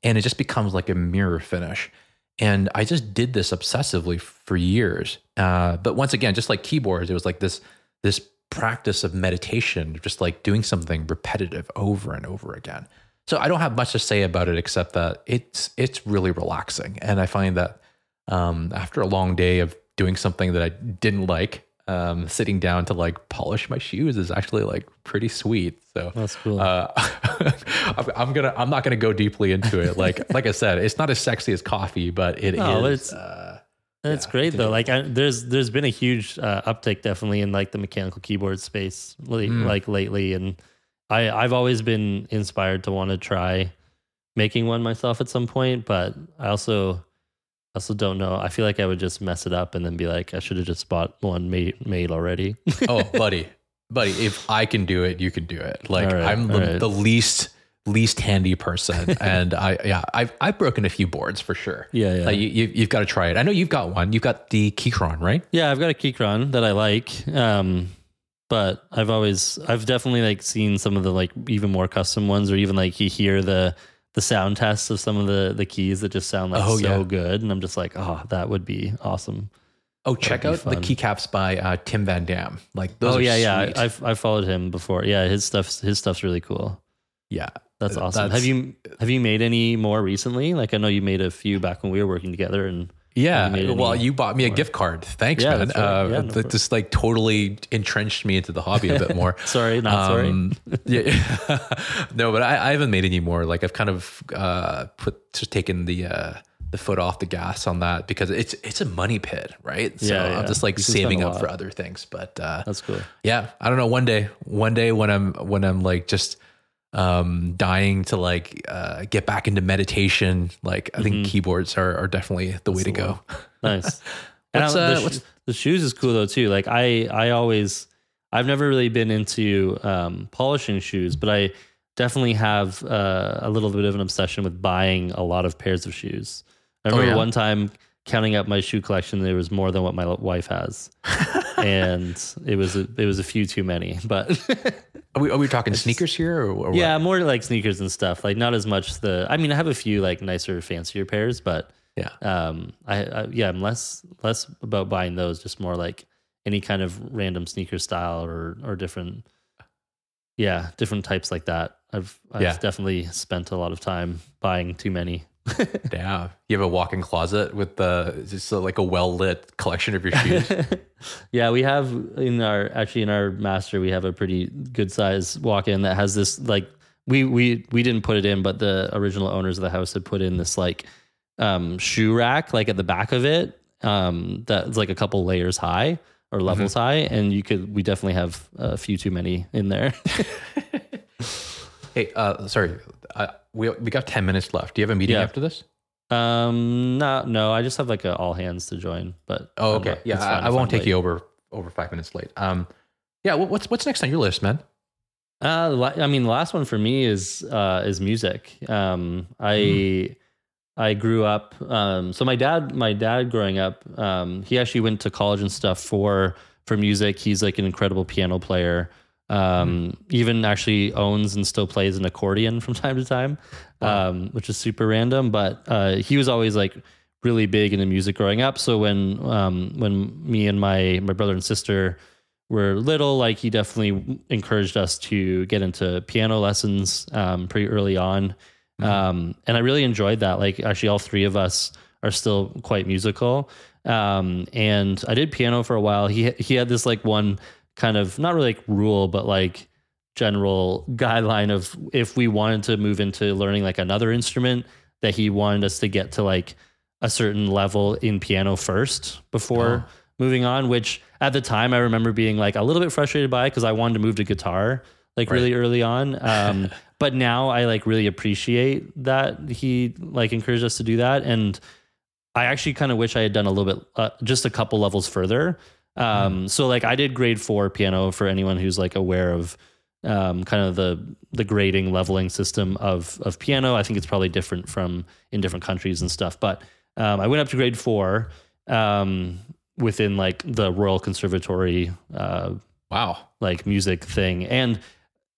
and it just becomes like a mirror finish. And I just did this obsessively for years. Uh, but once again, just like keyboards, it was like this this practice of meditation, just like doing something repetitive over and over again. So I don't have much to say about it except that it's it's really relaxing, and I find that um, after a long day of doing something that I didn't like, um, sitting down to like polish my shoes is actually like pretty sweet. So That's cool. uh, [laughs] I'm, I'm gonna I'm not gonna go deeply into it. Like [laughs] like I said, it's not as sexy as coffee, but it is. No, it's- uh, That's yeah, great though. Like I, there's there's been a huge uh, uptick definitely in like the mechanical keyboard space li- Mm. like lately, and I I've always been inspired to want to try making one myself at some point, but I also also don't know. I feel like I would just mess it up and then be like, I should have just bought one made made already. [laughs] oh, buddy, buddy, if I can do it, you can do it. Like right, I'm the, right. the least least handy person, [laughs] and I yeah I've I've broken a few boards for sure. yeah, yeah. Like you, you, you've got to try it. I know you've got one. You've got the Keychron, right? Yeah, I've got a Keychron that I like. Um, but I've always I've definitely like seen some of the like even more custom ones or even like you hear the the sound tests of some of the the keys that just sound like Oh, so yeah. good and I'm just like, oh, that would be awesome. Oh, check be out the keycaps by uh, Tim Van Dam. Like those oh yeah, yeah. I, I've I've followed him before. Yeah, his stuff's his stuff's really cool. yeah. That's awesome. that's- have you have you made any more recently? Like I know you made a few back when we were working together and Yeah. Have you made Well, you bought me a more? gift card. Thanks, Yeah, man. right. Uh, Yeah, no that just like totally entrenched me into the hobby a bit more. [laughs] sorry, not sorry. Um, [laughs] yeah. [laughs] no, but I, I haven't made any more. Like I've kind of uh, put just taken the uh, the foot off the gas on that because it's it's a money pit, right? So Yeah, yeah. I'm just like saving up for other things. But uh, That's cool. yeah, I don't know. One day, one day when I'm when I'm like just um dying to like uh get back into meditation like i think Mhm. keyboards are, are definitely the way to the go [laughs] Nice. And uh, the, sh- the shoes is cool though too. Like I, I always, I've never really been into um, polishing shoes, but I definitely have uh, a little bit of an obsession with buying a lot of pairs of shoes. I Oh, remember yeah? one time counting up my shoe collection, there was more than what my wife has, [laughs] and it was a, it was a few too many. But [laughs] are we, are we talking sneakers here or, or what? yeah, more like sneakers and stuff. Like not as much the. I mean, I have a few like nicer, fancier pairs, but yeah um I, I yeah i'm less less about buying those just more like any kind of random sneaker style or or different yeah different types like that i've i've Yeah. definitely spent a lot of time buying too many [laughs] yeah. You have a walk-in closet with the just uh, like a well-lit collection of your shoes? [laughs] Yeah we have in our actually in our master we have a pretty good size walk-in that has this like we we we didn't put it in but the original owners of the house had put in this like um shoe rack like at the back of it um that's like a couple layers high or levels high and you could we definitely have a few too many in there [laughs] hey uh sorry uh, we, we got 10 minutes left do you have a meeting Yeah. after this um no no i just have like a all hands to join but oh I'm okay not- yeah it's fine I, I if won't I'm take late. you over over five minutes late um yeah what- what's what's next on your list man Uh, la- I mean, the last one for me is uh, is music. Um, I Hmm. I grew up. Um, so my dad, my dad, growing up, um, he actually went to college and stuff for for music. He's like an incredible piano player. Um, Even actually owns and still plays an accordion from [laughs] time to time, Wow. um, which is super random. But uh, he was always like really big into music growing up. So when um, when me and my my brother and sister were little, like he definitely encouraged us to get into piano lessons um, pretty early on. Mhm. Um, and I really enjoyed that. Like actually, all three of us are still quite musical. Um, and I did piano for a while. He he had this like one kind of not really like rule, but like general guideline of if we wanted to move into learning like another instrument, that he wanted us to get to like a certain level in piano first before Oh. moving on. Which at the time I remember being like a little bit frustrated by because I wanted to move to guitar like Right. really early on. [laughs] Um, but now I like really appreciate that he like encouraged us to do that, and I actually kind of wish I had done a little bit, uh, just a couple levels further. Um, So like I did grade four piano for anyone who's like aware of um, kind of the the grading leveling system of of piano. I think it's probably different from in different countries and stuff. But um, I went up to grade four um, within like the Royal Conservatory uh, wow like music thing and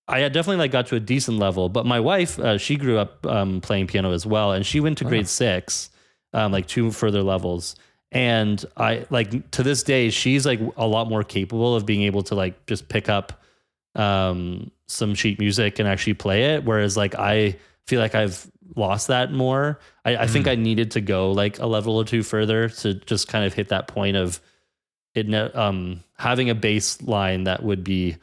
i had definitely like got to a decent level but my wife uh, she grew up um, playing piano as well and she went to Oh. grade six um, like two further levels and I like to this day she's like a lot more capable of being able to like just pick up um some sheet music and actually play it whereas like I feel like I've lost that more. I, I think I needed to go like a level or two further to just kind of hit that point of it um having a baseline that would be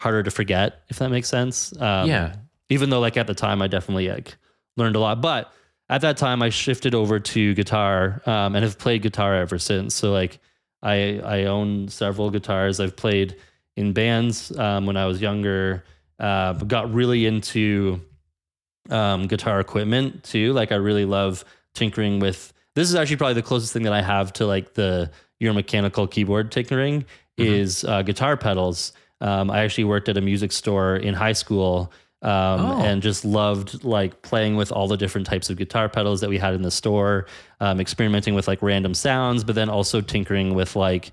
harder to forget if that makes sense. Um, Yeah. Even though like at the time I definitely like learned a lot, but at that time I shifted over to guitar um, and have played guitar ever since. So like I I own several guitars. I've played in bands um, when I was younger. Uh, got really into um, guitar equipment too. Like I really love tinkering with. This is actually probably the closest thing that I have to like the your mechanical keyboard tinkering is uh, guitar pedals. Um, I actually worked at a music store in high school um, Oh. and just loved like playing with all the different types of guitar pedals that we had in the store, um, experimenting with like random sounds, but then also tinkering with like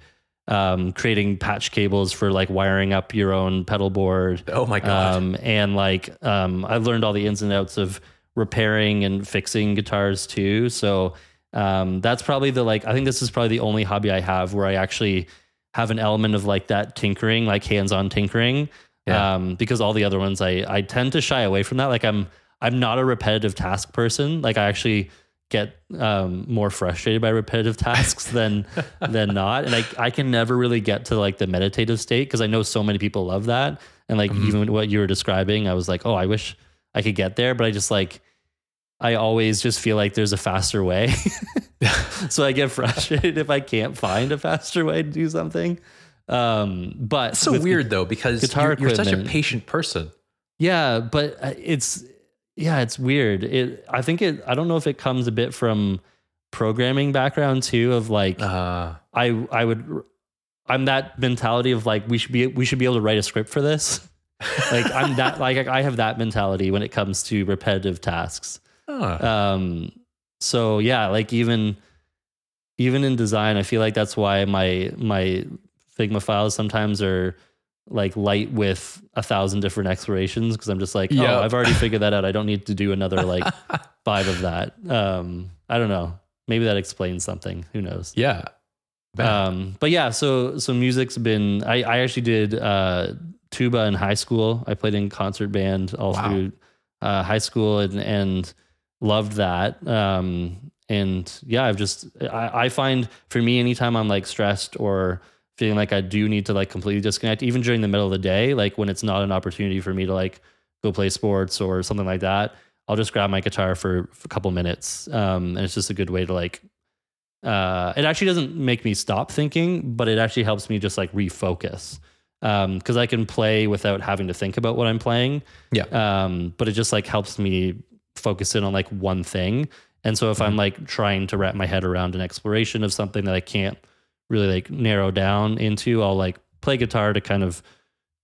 um, creating patch cables for like wiring up your own pedal board. Oh my god. Um, and like um, I've learned all the ins and outs of repairing and fixing guitars too. So um, that's probably the like I think this is probably the only hobby I have where I actually have an element of like that tinkering, like hands-on tinkering. Yeah. Um, because all the other ones I I tend to shy away from that. Like I'm I'm not a repetitive task person. Like I actually get um, more frustrated by repetitive [laughs] tasks than than not. And I I can never really get to like the meditative state because I know so many people love that. And like even what you were describing, I was like, oh, I wish I could get there, but I just like I always just feel like there's a faster way. [laughs] [laughs] so I get frustrated if I can't find a faster way to do something. Um, but It's so weird though because guitar you're, you're such a patient person. yeah, but uh, it's yeah, it's weird. It I think it I don't know if it comes a bit from programming background too of like Uh, I I would I'm that mentality of like we should be we should be able to write a script for this. [laughs] like I'm that like I have that mentality when it comes to repetitive tasks. huh. Um so yeah, like even even in design, I feel like that's why my my Figma files sometimes are like light with a thousand different explorations because I'm just like, Yeah. oh, I've already figured that out. I don't need to do another like [laughs] five of that. Um, I don't know. Maybe that explains something. Who knows? yeah. Um, but yeah, so so music's been. I I actually did uh, tuba in high school. I played in concert band all Wow. through uh, high school and and loved that. Um, and yeah, I've just I, I find for me anytime I'm like stressed or feeling like I do need to like completely disconnect, even during the middle of the day, like when it's not an opportunity for me to like go play sports or something like that, I'll just grab my guitar for, for a couple minutes. Um, and it's just a good way to like uh, it actually doesn't make me stop thinking, but it actually helps me just like refocus. Um, cause I can play without having to think about what I'm playing. Yeah. Um, but it just like helps me focus in on like one thing. And so if I'm like trying to wrap my head around an exploration of something that I can't really like narrow down into, I'll like play guitar to kind of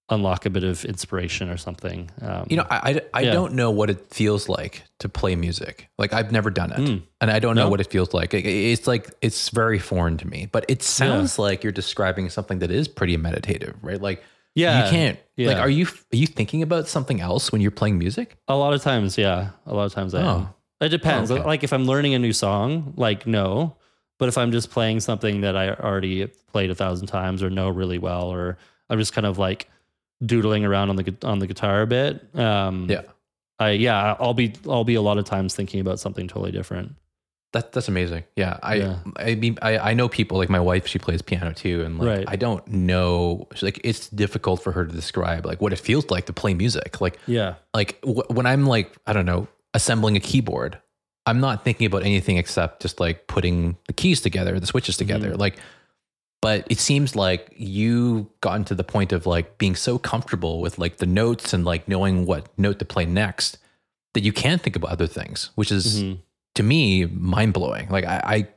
unlock a bit of inspiration or something. Um, You know, I, I, I Yeah. don't know what it feels like to play music. Like I've never done it, Mm. and I don't know No? what it feels like. It- It's like it's very foreign to me. But it sounds like you're describing something that is pretty meditative, right? Like yeah, you can't. Like, are you are you thinking about something else when you're playing music? A lot of times, yeah. A lot of times I am. Oh. It depends. Oh, okay. Like if I'm learning a new song, like no. But if I'm just playing something that I already played a thousand times or know really well, or I'm just kind of like doodling around on the on the guitar a bit, um, Yeah. I yeah, I'll be I'll be a lot of times thinking about something totally different. That that's amazing. Yeah, I Yeah. I mean I, I know people like my wife. She plays piano too, and like Right. I don't know. Like it's difficult for her to describe like what it feels like to play music. Like Yeah, like w- when I'm like I don't know assembling a keyboard, I'm not thinking about anything except just like putting the keys together, the switches together. Mm-hmm. Like, but it seems like you gotten to the point of like being so comfortable with like the notes and like knowing what note to play next that you can think about other things, which is Mhm. to me mind blowing. Like I, I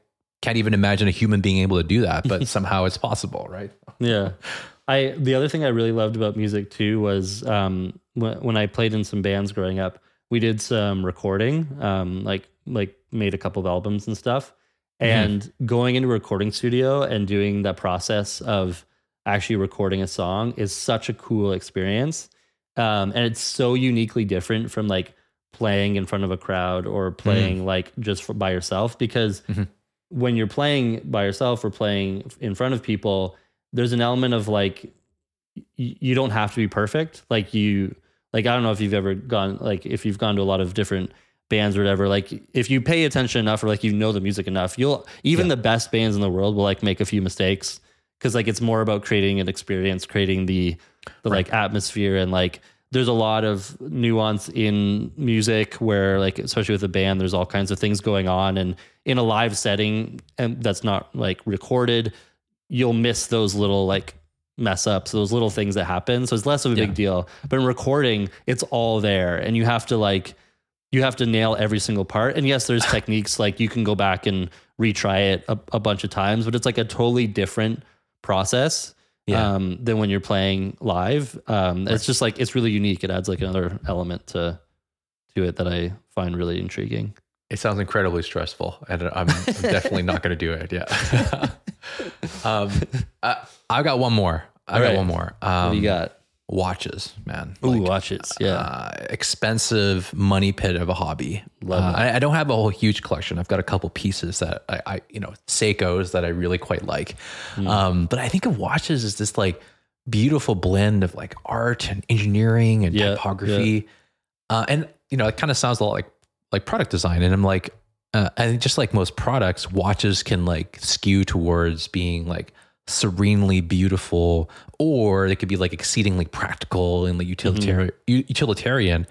can't even imagine a human being able to do that, but [laughs] somehow it's possible, right? yeah. [laughs] I the other thing I really loved about music too was um, when when I played in some bands growing up, we did some recording, um, like like made a couple of albums and stuff, and going into a recording studio and doing that process of actually recording a song is such a cool experience, um, and it's so uniquely different from like playing in front of a crowd or playing like just for, by yourself because Mhm. when you're playing by yourself or playing in front of people, there's an element of like y- you don't have to be perfect. Like you like I don't know if you've ever gone like if you've gone to a lot of different bands or whatever like if you pay attention enough or like you know the music enough you'll even Yeah. the best bands in the world will like make a few mistakes. Because like it's more about creating an experience creating the the like atmosphere. And like there's a lot of nuance in music where like especially with a band there's all kinds of things going on. And in a live setting and that's not like recorded you'll miss those little like mess ups those little things that happen. So it's less of a Yeah. big deal. But in recording it's all there. And you have to like you have to nail every single part and yes there's [laughs] techniques like you can go back and retry it a, a bunch of times but it's like a totally different process Yeah. um, than when you're playing live. Um, It's just like it's really unique. It adds like another element to to it that I find really intriguing. It sounds incredibly stressful, and I'm, I'm definitely not going to do it. Yeah. [laughs] um, [laughs] I, I've got one more. I All got one more. Um, what do you got? Watches, man. Ooh, Like, watches. Yeah. uh, expensive money pit of a hobby. Love Uh, it. I, I don't have a whole huge collection. I've got a couple pieces that I, I you know, Seikos that I really quite like. Hmm. Um, but I think of watches as this like beautiful blend of like art and engineering and Yeah, typography. Uh, and you know, it kind of sounds a lot like like product design. And I'm like, uh, and just like most products, watches can like skew towards being like serenely beautiful, or they could be like exceedingly practical and like utilitarian. Utilitarian.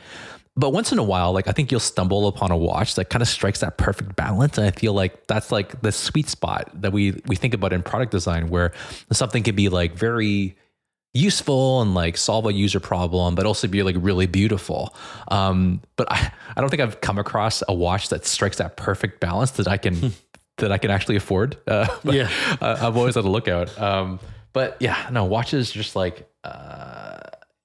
But once in a while, like I think you'll stumble upon a watch that kind of strikes that perfect balance, and I feel like that's like the sweet spot that we we think about in product design, where something could be like very useful and like solve a user problem, but also be like really beautiful. Um, but I, I don't think I've come across a watch that strikes that perfect balance that I can that I can actually afford. [laughs] Uh, Yeah. I- I've always on the lookout. Um, but yeah, no, watches just like uh,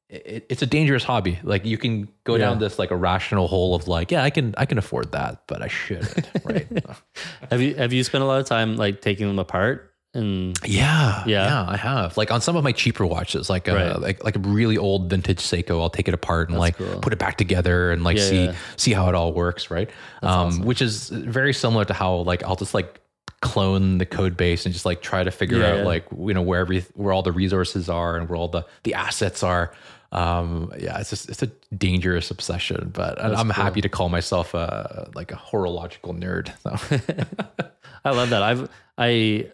it, it's a dangerous hobby. Like you can go Yeah. down this like a rational hole of like, yeah, I can I can afford that, but I shouldn't. Right? [laughs] Have you have you spent a lot of time like taking them apart and Yeah, Yeah. yeah, I have. Like on some of my cheaper watches, like uh, Right. like like a really old vintage Seiko, I'll take it apart and That's like cool. put it back together and like Yeah, see yeah. see how it all works, right? Um, awesome. which is very similar to how like I'll just like clone the code base and just like try to figure out like you know where every where all the resources are and where all the the assets are. Um, yeah, it's just it's a dangerous obsession, but That's I'm cool. happy to call myself a like a horological nerd. So. [laughs] I love that. I've I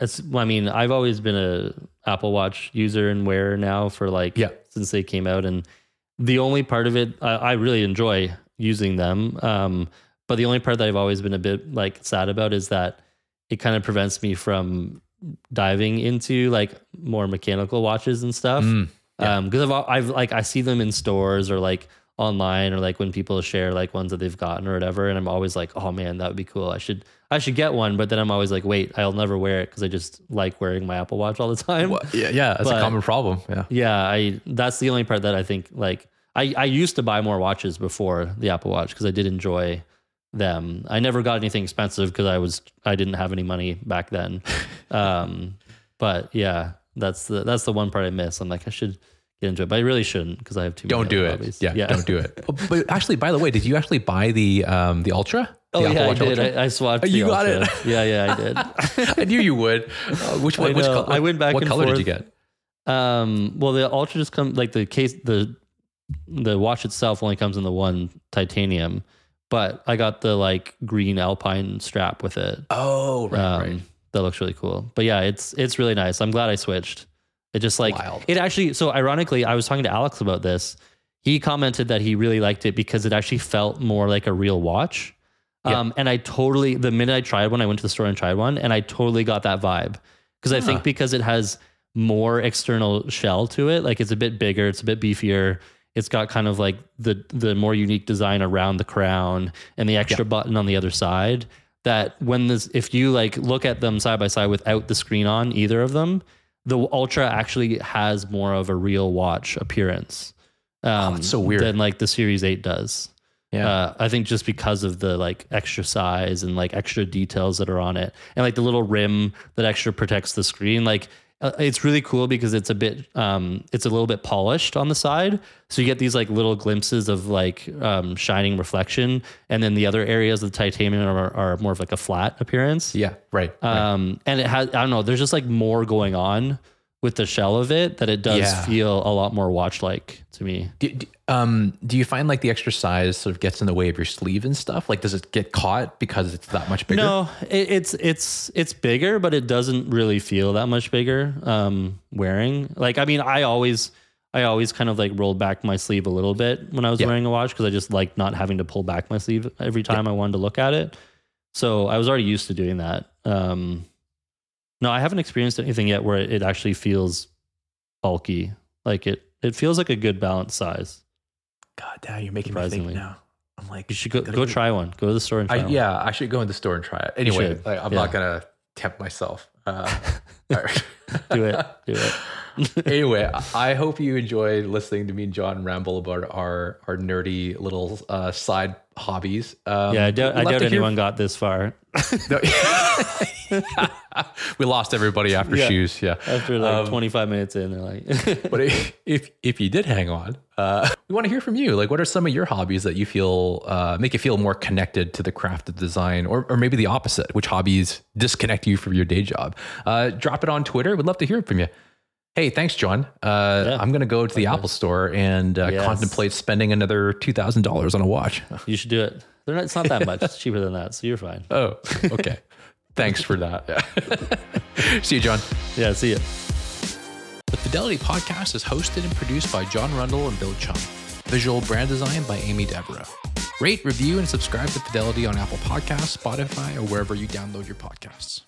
it's I mean, I've always been a Apple Watch user and wearer now for like Yeah. since they came out and the only part of it I, I really enjoy using them. Um but the only part that I've always been a bit like sad about is that it kind of prevents me from diving into like more mechanical watches and stuff. Mm, Um, because I've, I've like I see them in stores or like online or like when people share like ones that they've gotten or whatever, and I'm always like, oh man, that would be cool. I should I should get one, but then I'm always like, wait, I'll never wear it because I just like wearing my Apple Watch all the time. well, yeah, yeah, that's But- a common problem. Yeah. Yeah, I that's the only part that I think like I I used to buy more watches before the Apple Watch because I did enjoy them. I never got anything expensive because I was I didn't have any money back then. [laughs] um, but yeah, that's the that's the one part I miss. I'm like I should get into it, but I really shouldn't because I have too. Don't do it. hobbies. Yeah, don't do it. [laughs] But actually, by the way, did you actually buy the um the Ultra? Oh yeah, I did. I, I swatched. Oh, you got it. Yeah, yeah, I did. [laughs] I knew you would. Uh, which one? Which color? I went back What and color did you get? Um, well, the Ultra just come like the case the the watch itself only comes in the one titanium, but I got the like green Alpine strap with it. Oh, right, um, right. That looks really cool. But yeah, it's it's really nice. I'm glad I switched. It just like Wild. it actually. So ironically, I was talking to Alex about this. He commented that he really liked it because it actually felt more like a real watch. Yeah. Um, and I totally the minute I tried one, I went to the store and tried one, and I totally got that vibe because I Huh. think because it has more external shell to it, like it's a bit bigger, it's a bit beefier. It's got kind of like the the more unique design around the crown and the extra button on the other side. That when this, if you like look at them side by side without the screen on either of them, the Ultra actually has more of a real watch appearance. Um, it's so weird. than like the Series Eight does. Yeah. Uh, I think just because of the like extra size and like extra details that are on it, and like the little rim that extra protects the screen, like uh, it's really cool because it's a bit um it's a little bit polished on the side so you get these like little glimpses of like um shining reflection and then the other areas of the titanium are, are more of like a flat appearance Yeah, right. right. um and it has i don't know there's just like more going on with the shell of it that it does Yeah. feel a lot more watch like to me do, do- um, do you find like the extra size sort of gets in the way of your sleeve and stuff? Like, does it get caught because it's that much bigger? No, it, it's it's it's bigger, but it doesn't really feel that much bigger. Um, wearing like I mean, I always I always kind of like rolled back my sleeve a little bit when I was Yeah. wearing a watch because I just like not having to pull back my sleeve every time I wanted to look at it. So I was already used to doing that. Um, no, I haven't experienced anything yet where it actually feels bulky. Like it it feels like a good balanced size. God damn, you're making me think now. I'm like, You should go go try one. Go to the store and try I, one. yeah, I should go in the store and try it. Anyway, like, I'm Yeah. not gonna tempt myself. Uh, [laughs] all right. Do it. Do it. [laughs] anyway, I hope you enjoyed listening to me and Jon ramble about our our nerdy little uh, side hobbies. Um, Yeah, I doubt, I doubt to hear- anyone got this far. [laughs] we lost everybody after Yeah. shoes. Yeah. After like Um, 25 minutes in, they're like, [laughs] But if if, if you did hang on, uh, we want to hear from you. Like, what are some of your hobbies that you feel uh, make you feel more connected to the craft of design, or or maybe the opposite? Which hobbies disconnect you from your day job? Uh, drop it on Twitter. We'd love to hear it from you. Hey, thanks, Jon. Uh, Yeah, I'm going to go to the Apple Store and uh, Yes. contemplate spending another two thousand dollars on a watch. [laughs] you should do it. They're not, it's not that much. It's cheaper than that. So you're fine. Oh, okay. [laughs] thanks for that. Yeah. [laughs] See you, Jon. Yeah, see you. The Fidelity Podcast is hosted and produced by Jon Rundle and Bill Chung. Visual brand design by Amy Devereaux. Rate, review, and subscribe to Fidelity on Apple Podcasts, Spotify, or wherever you download your podcasts.